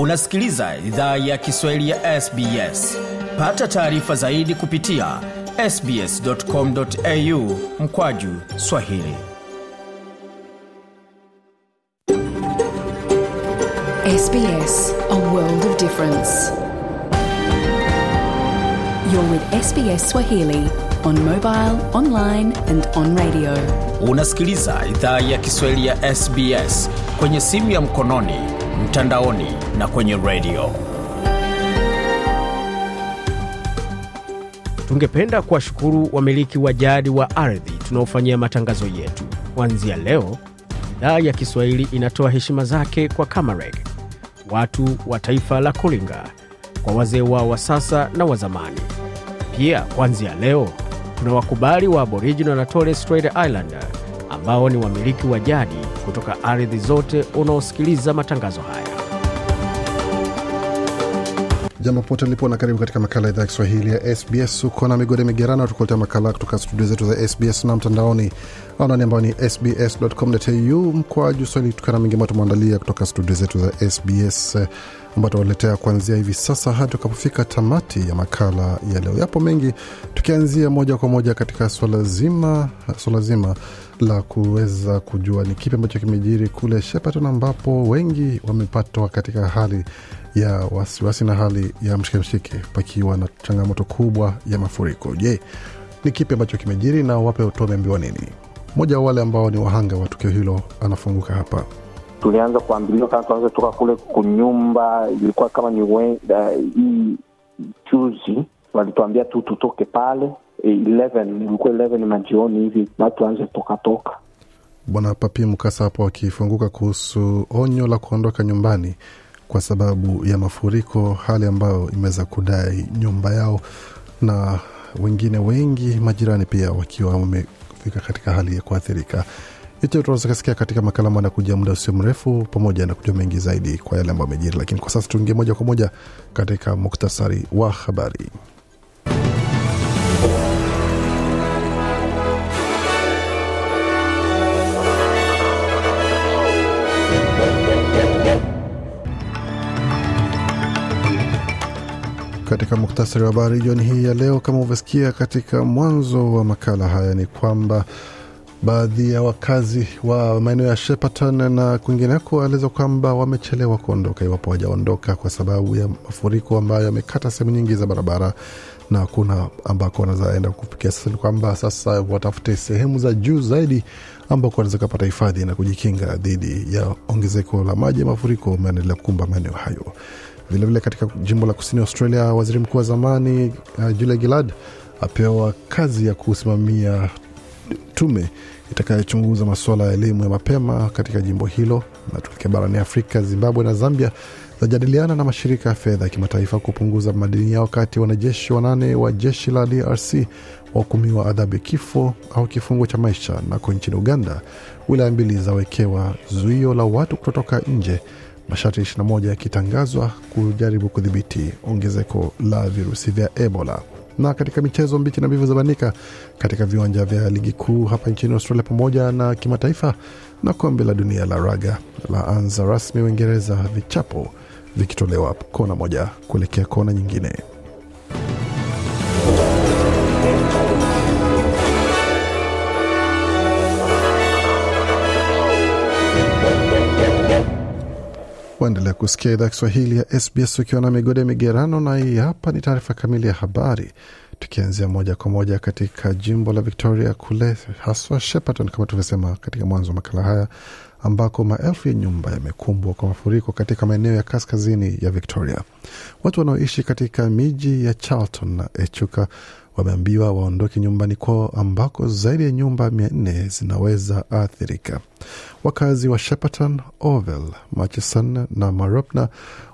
unasikiliza idhaa ya kiswahili ya sbs pata taarifa zaidi kupitia sbscomau mkwaju swahili SBS, a world of difference. You're with SBS Swahili on mobile, online and on radio. unasikiliza idhaa ya kiswahili ya sbs kwenye simu ya mkononi mtandaoni na kwenye redio Tungependa kuwashukuru wamiliki wa jadi wa ardhi tunaofanyia matangazo yetu. Kuanzia leo, idhaa ya Kiswahili inatoa heshima zake kwa Kamareg, watu wa taifa la Kulinga, kwa wazee wao wa sasa na wa zamani. Pia kuanzia leo kuna wakubali wa Aboriginal na Torres Strait Islander ambao ni wamiliki wa jadi kutoka ardhi zote unaosikiliza matangazo haya. Jambo pote lipo na karibu katika makala ya idhaa ya Kiswahili ya SBS. Uko na migode migerano, tukuletea makala kutoka studio zetu za SBS na mtandaoni anani ambao ni sbs.com.au mkwaju swahili, tukana na mengi ambayo tumeandalia kutoka studio zetu za SBS ambayo tunaletea kuanzia hivi sasa hadi tukapofika tamati ya makala ya leo. Yapo mengi, tukianzia moja kwa moja katika swala zima swala zima la kuweza kujua ni kipi ambacho kimejiri kule Shepparton ambapo wengi wamepatwa katika hali ya wasiwasi na hali ya mshike mshike, pakiwa na changamoto kubwa ya mafuriko. Je, ni kipi ambacho kimejiri na wape watu wameambiwa nini? Mmoja wa wale ambao ni wahanga wa tukio hilo anafunguka hapa. tulianza kuambiliwa kama tunaweza toka kule kunyumba, ilikuwa kama ni hii juzi walituambia tu tutoke pale eh, 11 ilikuwa 11 majioni hivi na tuanze toka toka. Bwana Papi Mkasa hapo akifunguka kuhusu onyo la kuondoka nyumbani kwa sababu ya mafuriko, hali ambayo imeweza kudai nyumba yao na wengine wengi majirani pia wakiwa wamefika katika hali ya kuathirika. Hicho tunaweza kasikia katika makala ambayo kuja muda usio mrefu, pamoja na kujua mengi zaidi kwa yale ambayo amejiri, lakini kwa sasa tuingie moja kwa moja katika muktasari wa habari. Katika muktasari wa habari jioni hii ya leo, kama uvyosikia katika mwanzo wa makala haya, ni kwamba baadhi ya wakazi wa maeneo ya Shepparton na kwingineko waeleza kwamba wamechelewa kuondoka, iwapo wajaondoka kwa sababu ya mafuriko ambayo yamekata sehemu nyingi za barabara na hakuna ambako wanaweza enda kufikia. Sasa ni kwamba sasa watafute sehemu za juu zaidi ambako wanaweza kupata hifadhi na kujikinga dhidi ya ongezeko la maji ya mafuriko ameendelea kukumba maeneo hayo. Vilevile katika jimbo la kusini Australia, waziri mkuu wa zamani uh, Julia Gillard apewa kazi ya kusimamia tume itakayochunguza masuala ya elimu ya mapema katika jimbo hilo. Na tuelekea barani Afrika, Zimbabwe na Zambia zajadiliana na mashirika ya fedha ya kimataifa kupunguza madeni yao kati ya wanajeshi wanane wa jeshi la DRC wahukumiwa adhabu ya kifo au kifungo cha maisha. Nako nchini Uganda, wilaya mbili zawekewa zuio la watu kutotoka nje masharti 21 yakitangazwa kujaribu kudhibiti ongezeko la virusi vya Ebola. Na katika michezo, mbichi na mbivu zabanika katika viwanja vya ligi kuu hapa nchini Australia pamoja na kimataifa, na kombe la dunia la raga la anza rasmi Uingereza, vichapo vikitolewa kona moja kuelekea kona nyingine. Waendelea kusikia idhaa Kiswahili ya SBS ukiwa na migode migerano, na hii hapa ni taarifa kamili ya habari, tukianzia moja kwa moja katika jimbo la Victoria kule haswa Shepparton, kama tulivyosema katika mwanzo wa makala haya, ambako maelfu ya nyumba yamekumbwa kwa mafuriko katika maeneo ya kaskazini ya Victoria. Watu wanaoishi katika miji ya Charlton na Echuka wameambiwa waondoke nyumbani kwao ambako zaidi ya nyumba mia nne zinaweza athirika. Wakazi wa Shepparton, Oval, Murchison na Maropna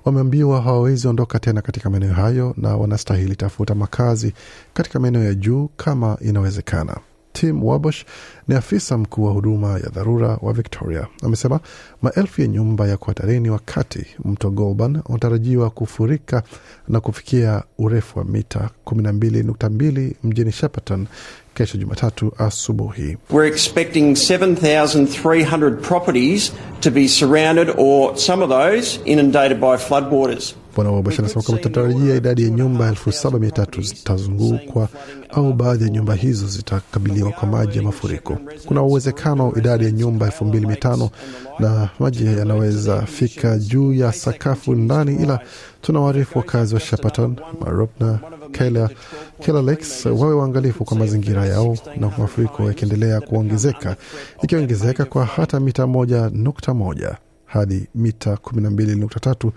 wameambiwa hawawezi ondoka tena katika maeneo hayo na wanastahili tafuta makazi katika maeneo ya juu kama inawezekana. Tim Wabosh ni afisa mkuu wa huduma ya dharura wa Victoria, amesema maelfu ya nyumba yako hatarini wakati mto Goulburn unatarajiwa kufurika na kufikia urefu wa mita 12.2 mjini Shepparton kesho Jumatatu asubuhi. We're expecting 7,300 properties to be surrounded or some of those inundated by floodwaters. Bwana Wabash anasema kwamba tunatarajia idadi ya nyumba elfu saba mia tatu zitazungukwa au baadhi ya nyumba hizo zitakabiliwa kwa maji ya mafuriko. Kuna uwezekano idadi ya nyumba elfu mbili mia tano na maji yanaweza fika juu ya sakafu ndani, ila tunawaarifu wakazi wa Shepparton, Maropna, Kela, Keller Lakes wawe waangalifu kwa mazingira yao, na mafuriko yakiendelea kuongezeka, ikiongezeka kwa hata mita moja nukta moja hadi mita kumi na mbili nukta tatu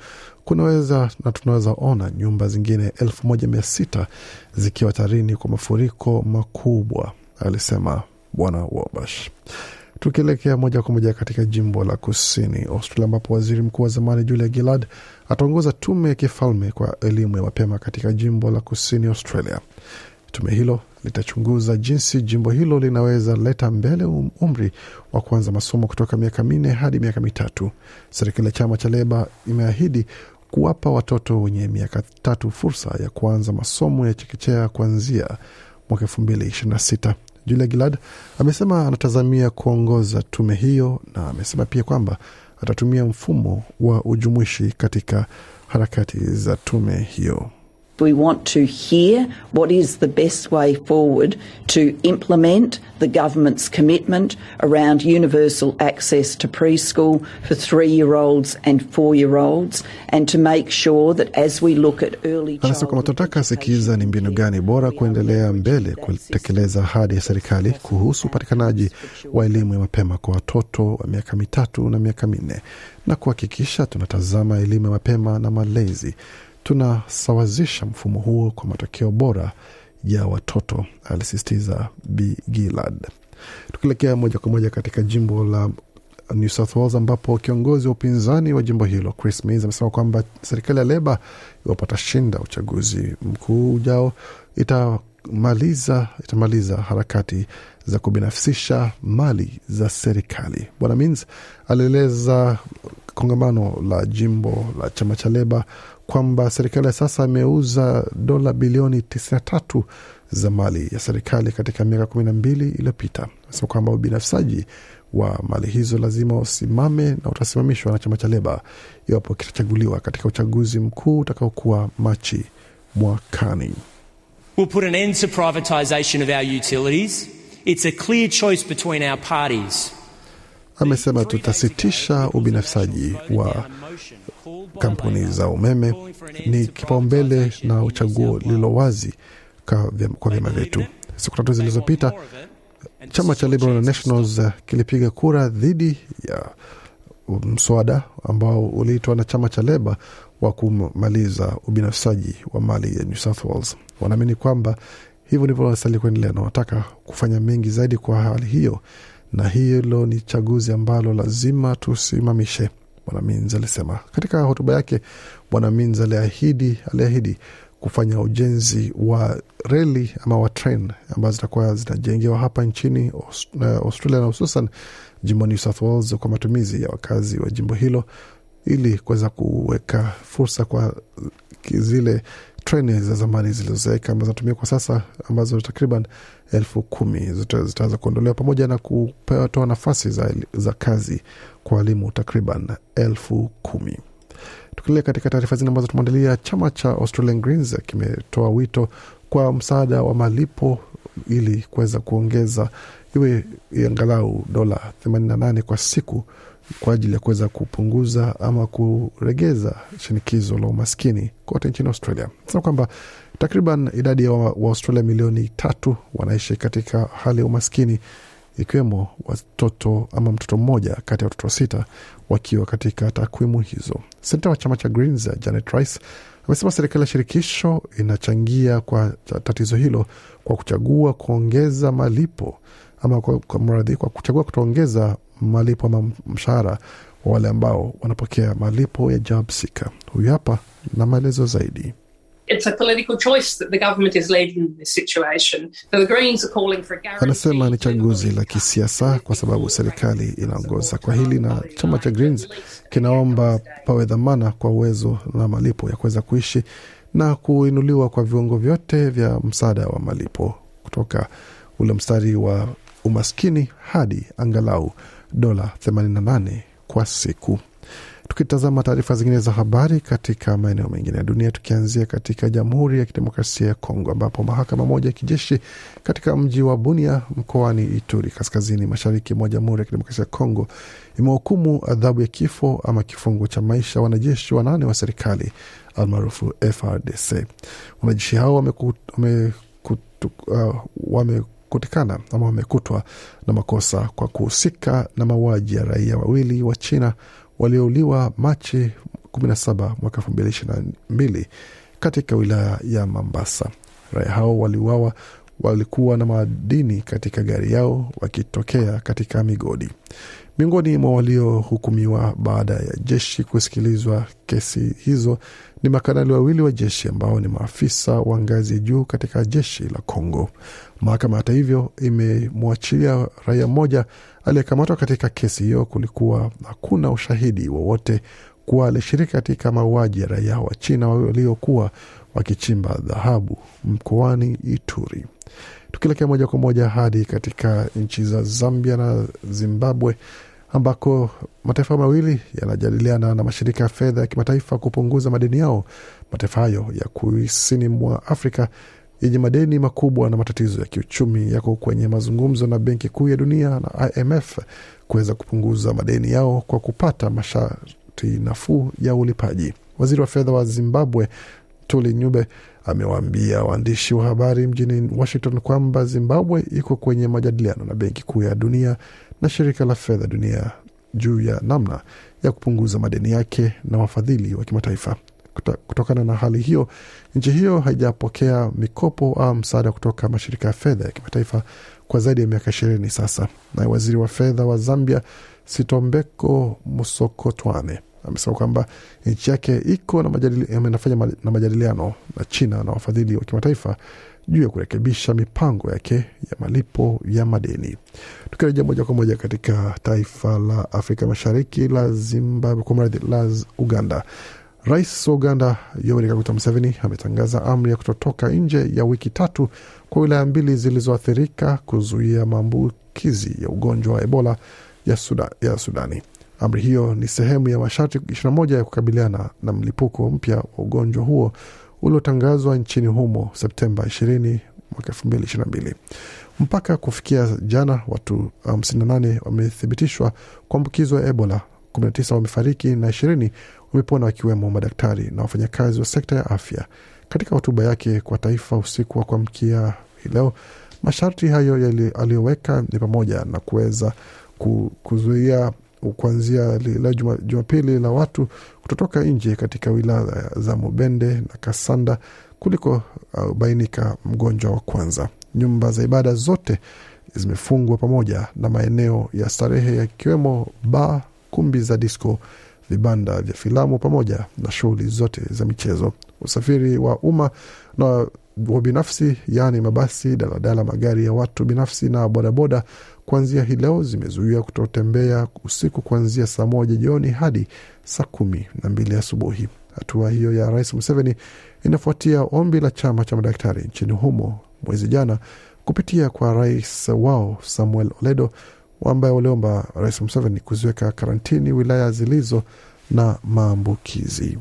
kunaweza na tunaweza ona nyumba zingine elfu moja mia sita zikiwa tarini kwa mafuriko makubwa, alisema Bwana Wabash. Tukielekea moja kwa moja katika jimbo la kusini Australia, ambapo waziri mkuu wa zamani Julia Gillard ataongoza tume ya kifalme kwa elimu ya mapema katika jimbo la kusini Australia. Tume hilo litachunguza jinsi jimbo hilo linaweza leta mbele umri wa kuanza masomo kutoka miaka minne hadi miaka mitatu. Serikali ya chama cha Leba imeahidi kuwapa watoto wenye miaka tatu fursa ya kuanza masomo ya chekechea kuanzia mwaka elfu mbili ishirini na sita. Julia Gillard amesema anatazamia kuongoza tume hiyo na amesema pia kwamba atatumia mfumo wa ujumuishi katika harakati za tume hiyo. We want to hear what is the best way forward to implement the government's commitment around universal access to preschool for three year olds and four year olds, and to make sure that as we look at early kwamba tunataka sikiza ni mbinu gani bora kuendelea mbele kutekeleza ahadi ya serikali kuhusu upatikanaji wa elimu ya mapema kwa watoto wa miaka mitatu na miaka minne na kuhakikisha tunatazama elimu ya mapema na malezi tunasawazisha mfumo huo kwa matokeo bora ya watoto, alisisitiza Bi. Tukielekea moja kwa moja katika jimbo la New South Wales ambapo kiongozi wa upinzani wa jimbo hilo Chris Minns amesema kwamba serikali ya Leba iwapata shinda uchaguzi mkuu ujao itamaliza itamaliza harakati za kubinafsisha mali za serikali. Bwana Minns alieleza kongamano la jimbo la chama cha Leba kwamba serikali ya sasa imeuza dola bilioni 93 za mali ya serikali katika miaka kumi na mbili iliyopita. Anasema kwamba ubinafsaji wa mali hizo lazima usimame na utasimamishwa na chama cha Leba iwapo kitachaguliwa katika uchaguzi mkuu utakaokuwa Machi mwakani. We'll put an end to privatisation of our utilities. It's a clear choice between our parties. Amesema tutasitisha ubinafsaji wa kampuni za umeme, ni kipaumbele na uchaguo lililo wazi kwa vyama vyetu. Siku tatu zilizopita chama cha Liberal Nationals kilipiga kura dhidi ya mswada ambao uliitwa na chama cha Leba wa kumaliza ubinafsaji wa mali ya New South Wales. Wanaamini kwamba hivyo ndivyo wanastahili kuendelea na wanataka kufanya mengi zaidi kwa hali hiyo, na hilo ni chaguzi ambalo lazima tusimamishe. Bwana Minz alisema katika hotuba yake. Bwana Minz aliahidi aliahidi kufanya ujenzi wa reli ama wa tren ambazo zitakuwa zinajengewa hapa nchini Australia na hususan jimbo New South Wales kwa matumizi ya wakazi wa jimbo hilo ili kuweza kuweka fursa kwa zile treni za zamani zilizozeeka ambazo zinatumia kwa sasa ambazo takriban elfu kumi zitaweza kuondolewa pamoja na kutoa nafasi za, za kazi kwa walimu takriban elfu kumi. Tukielekea katika taarifa zingine ambazo tumeandalia, chama cha Australian Greens kimetoa wito kwa msaada wa malipo ili kuweza kuongeza iwe angalau dola 88 kwa siku kwa ajili ya kuweza kupunguza ama kuregeza shinikizo la umaskini kote nchini Australia. Sema kwamba takriban idadi ya Waaustralia wa milioni tatu wanaishi katika hali ya umaskini ikiwemo watoto ama mtoto mmoja kati ya watoto sita wakiwa katika takwimu hizo. Senata wa chama cha Greens Janet Rice amesema serikali ya shirikisho inachangia kwa tatizo hilo kwa kuchagua kuongeza malipo ama kwa, kwa mradhi kwa kuchagua kutoongeza malipo ama mshahara wa wale ambao wanapokea malipo ya job seeker. Huyu hapa na maelezo zaidi. It's a political choice that the government is led in this situation. So the Greens are calling for a guarantee. Anasema ni chaguzi la kisiasa kwa sababu serikali inaongoza kwa hili, na chama cha Greens kinaomba pawe dhamana kwa uwezo na malipo ya kuweza kuishi na kuinuliwa kwa viwango vyote vya msaada wa malipo kutoka ule mstari wa umaskini hadi angalau dola 88 kwa siku. Tukitazama taarifa zingine za habari katika maeneo mengine ya dunia, tukianzia katika Jamhuri ya Kidemokrasia ya Kongo ambapo mahakama moja ya kijeshi katika mji wa Bunia mkoani Ituri, kaskazini mashariki mwa Jamhuri ya Kidemokrasia ya Kongo imehukumu adhabu ya kifo ama kifungo cha maisha wanajeshi wanane wa serikali almaarufu FRDC. Wanajeshi hao wamekutu, uh, wamekutikana ama wamekutwa na makosa kwa kuhusika na mauaji ya raia wawili wa China waliouliwa Machi 17 mwaka 2022 katika wilaya ya Mambasa. Raia hao waliuawa walikuwa na madini katika gari yao wakitokea katika migodi. Miongoni mwa waliohukumiwa baada ya jeshi kusikilizwa kesi hizo ni makanali wawili wa jeshi ambao ni maafisa wa ngazi ya juu katika jeshi la Kongo. Mahakama hata hivyo imemwachilia raia mmoja aliyekamatwa katika kesi hiyo. Kulikuwa hakuna ushahidi wowote kuwa alishiriki katika mauaji ya raia wa China waliokuwa wakichimba dhahabu mkoani Ituri. Tukielekea moja kwa moja hadi katika nchi za Zambia na Zimbabwe ambako mataifa mawili yanajadiliana na mashirika ya fedha ya kimataifa kupunguza madeni yao. Mataifa hayo ya kusini mwa Afrika yenye madeni makubwa na matatizo ya kiuchumi yako kwenye mazungumzo na Benki Kuu ya Dunia na IMF kuweza kupunguza madeni yao kwa kupata masharti nafuu ya ulipaji. Waziri wa fedha wa Zimbabwe Tuli Nyube amewaambia waandishi wa habari mjini Washington kwamba Zimbabwe iko kwenye majadiliano na Benki Kuu ya Dunia na Shirika la Fedha Dunia juu ya namna ya kupunguza madeni yake na wafadhili wa kimataifa. Kutokana na hali hiyo, nchi hiyo haijapokea mikopo au msaada kutoka mashirika ya fedha ya kimataifa kwa zaidi ya miaka ishirini sasa. Naye waziri wa fedha wa Zambia Sitombeko Musokotwane amesema kwamba nchi yake iko na majadili, na majadiliano na China na wafadhili wa kimataifa juu ya kurekebisha mipango yake ya malipo ya madeni. Tukirejea moja kwa moja katika taifa la Afrika Mashariki la Zimbabwe, kwa la Uganda, Rais wa Uganda Yoweri Kaguta Museveni ametangaza amri ya kutotoka nje ya wiki tatu kwa wilaya mbili zilizoathirika kuzuia maambukizi ya ugonjwa wa Ebola ya, Suda, ya Sudani. Amri hiyo ni sehemu ya masharti 21 ya kukabiliana na mlipuko mpya wa ugonjwa huo uliotangazwa nchini humo Septemba 20 mwaka 2022. Mpaka kufikia jana, watu 58 wamethibitishwa kuambukizwa Ebola, 19 wamefariki na 20 wamepona, wakiwemo madaktari na wafanyakazi wa sekta ya afya. Katika hotuba yake kwa taifa usiku wa kuamkia hii leo, masharti hayo aliyoweka ni pamoja na kuweza kuzuia kuanzia la Jumapili la watu kutotoka nje katika wilaya za Mubende na Kasanda kuliko uh, bainika mgonjwa wa kwanza. Nyumba za ibada zote zimefungwa pamoja na maeneo ya starehe yakiwemo baa, kumbi za disco, vibanda vya filamu pamoja na shughuli zote za michezo. Usafiri wa umma na wa binafsi, yaani mabasi, daladala, magari ya watu binafsi na bodaboda kuanzia hii leo zimezuia kutotembea usiku kuanzia saa moja jioni hadi saa kumi na mbili asubuhi. Hatua hiyo ya Rais Museveni inafuatia ombi la chama cha madaktari nchini humo mwezi jana kupitia kwa rais wao Samuel Oledo ambaye waliomba Rais Museveni kuziweka karantini wilaya zilizo na maambukizi.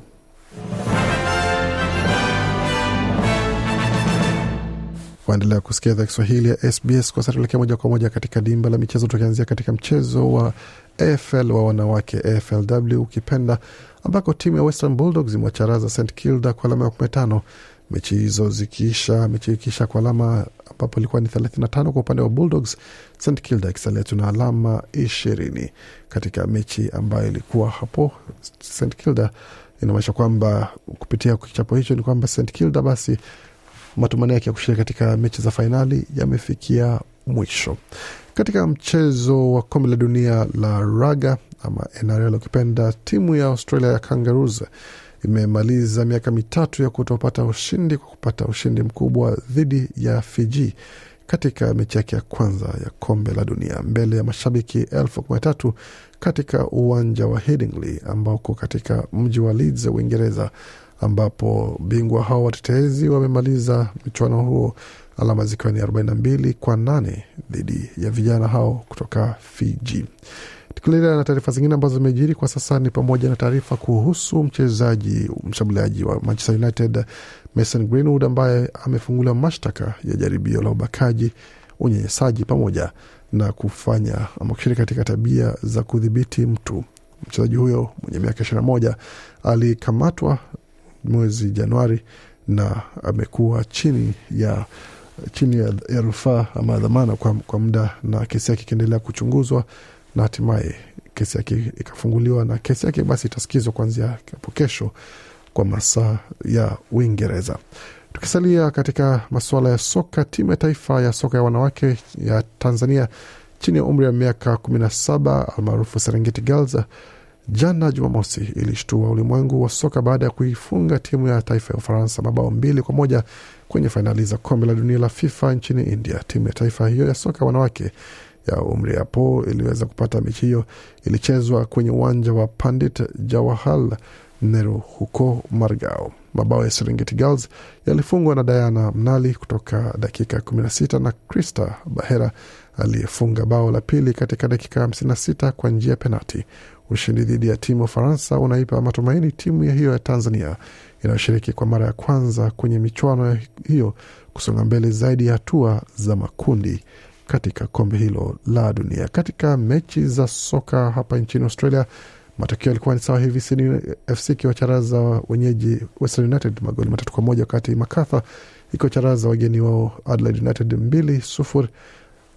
Waendelea kusikia idhaa Kiswahili ya SBS. Kwa sasa tuelekea moja kwa moja katika dimba la michezo, tukianzia katika mchezo wa AFL wa wanawake AFLW ukipenda, ambako timu ya Western Bulldogs imewacharaza St Kilda kwa alama ya kumi na tano mechi hizo zikiisha mechi ikiisha kwa alama ambapo ilikuwa ni 35 kwa upande wa Bulldogs, St Kilda ikisalia tu na alama ishirini katika mechi ambayo ilikuwa hapo. St Kilda inamaanisha kwamba kupitia kichapo hicho ni kwamba St Kilda basi matumaini yake ya kushiriki katika mechi za fainali yamefikia mwisho. Katika mchezo wa kombe la dunia la raga ama NRL ukipenda, timu ya Australia ya Kangaroos imemaliza miaka mitatu ya kutopata ushindi kwa kupata ushindi mkubwa dhidi ya Fiji katika mechi yake ya kwanza ya kombe la dunia mbele ya mashabiki elfu kumi na tatu katika uwanja wa Headingley ambao uko katika mji wa Leeds, Uingereza, ambapo bingwa hao watetezi wamemaliza mchuano huo alama zikiwa ni 42 kwa 8 dhidi ya vijana hao kutoka Fiji. Tukiendelea na taarifa zingine ambazo zimejiri kwa sasa ni pamoja na taarifa kuhusu mchezaji mshambuliaji wa Manchester United Mason Greenwood ambaye amefunguliwa mashtaka ya jaribio la ubakaji, unyenyesaji pamoja na kufanya ama kushiriki katika tabia za kudhibiti mtu. Mchezaji huyo mwenye miaka ishirini na moja alikamatwa mwezi Januari na amekuwa chini ya chini ya, ya rufaa ama dhamana kwa, kwa muda na kesi yake ikiendelea kuchunguzwa na hatimaye kesi yake ikafunguliwa na kesi yake basi itasikizwa kuanzia hapo kesho kwa masaa ya Uingereza. Tukisalia katika masuala ya soka, timu ya taifa ya soka ya wanawake ya Tanzania chini ya umri wa miaka 17 almaarufu Serengeti Girls jana Jumamosi ilishtua ulimwengu wa soka baada ya kuifunga timu ya taifa ya Ufaransa mabao mbili kwa moja kwenye fainali za kombe la dunia la FIFA nchini India. Timu ya taifa hiyo ya soka wanawake ya umri hapo iliweza kupata mechi hiyo. Ilichezwa kwenye uwanja wa Pandit Jawahal Nehru huko Margao. Mabao ya Serengeti Girls yalifungwa na Diana Mnali kutoka dakika 16 na Krista Bahera aliyefunga bao la pili katika dakika 56 kwa njia ya penati. Ushindi dhidi ya timu Ufaransa unaipa matumaini timu ya hiyo ya Tanzania inayoshiriki kwa mara ya kwanza kwenye michuano hiyo kusonga mbele zaidi ya hatua za makundi katika kombe hilo la dunia. Katika mechi za soka hapa nchini Australia, matokeo yalikuwa ni sawa hivi: Sydney FC ikiwacharaza wenyeji Western United magoli matatu kwa moja wakati Macarthur ikiwacharaza wageni wao Adelaide United mbili sufuri.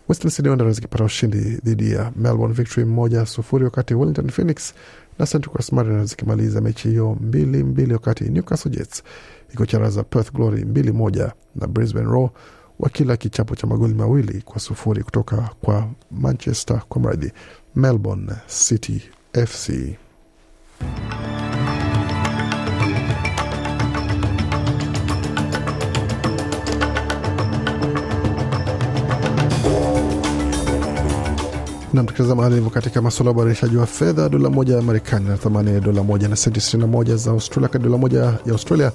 Western Sydney Wanderers ikipata ushindi dhidi ya Melbourne Victory moja sufuri, wakati Wellington Phoenix na Central Coast Mariners zikimaliza mechi hiyo mbili mbili, wakati Newcastle Jets ikiwacharaza Perth Glory mbili moja na Brisbane Roar wakila kichapo cha magoli mawili kwa sufuri kutoka kwa Manchester kwa mradhi Melbourne City FC. Na tukitazama hali katika masuala ya ubadilishaji wa fedha, dola moja ya Marekani na thamani ya dola moja na senti 61 za Australia, kati dola moja ya Australia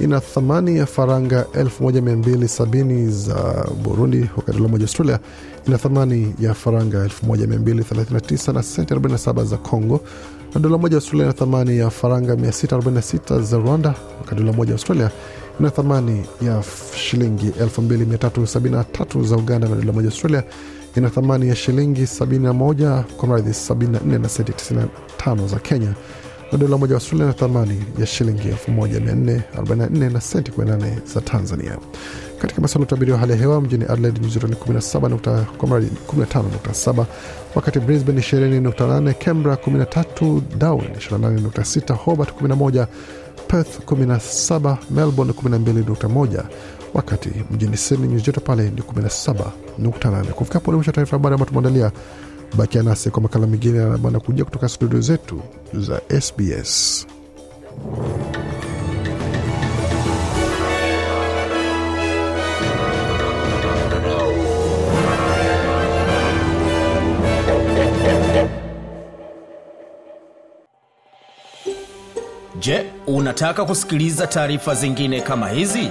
ina thamani ya faranga 1270 za Burundi, wakati dola moja Australia ina thamani ya faranga 1239 na senti 47 za Congo, na dola moja Australia ina thamani ya faranga 646 za Rwanda, wakati dola moja Australia ina thamani ya shilingi 2373 za Uganda, na dola moja Australia ina thamani ya shilingi 71 kwa mradhi 74 na senti 95 za Kenya. Na dola moja Australia na thamani ya shilingi 1444 na senti 18 za Tanzania. Katika masuala ya utabiri wa hali ya hewa mjini Adelaide ni 17 kwa mradhi 15.7, wakati Brisbane 20.8, Canberra 13, Darwin 28.6, Hobart 11, Perth 17, Melbourne 12.1 wakati mjini Sydney nyuzi joto pale ni 17.8. Kufika hapo ni mwisho taarifa habari ambayo tumeandalia. Bakia nasi kwa makala mengine kuja kutoka studio zetu za SBS. Je, unataka kusikiliza taarifa zingine kama hizi?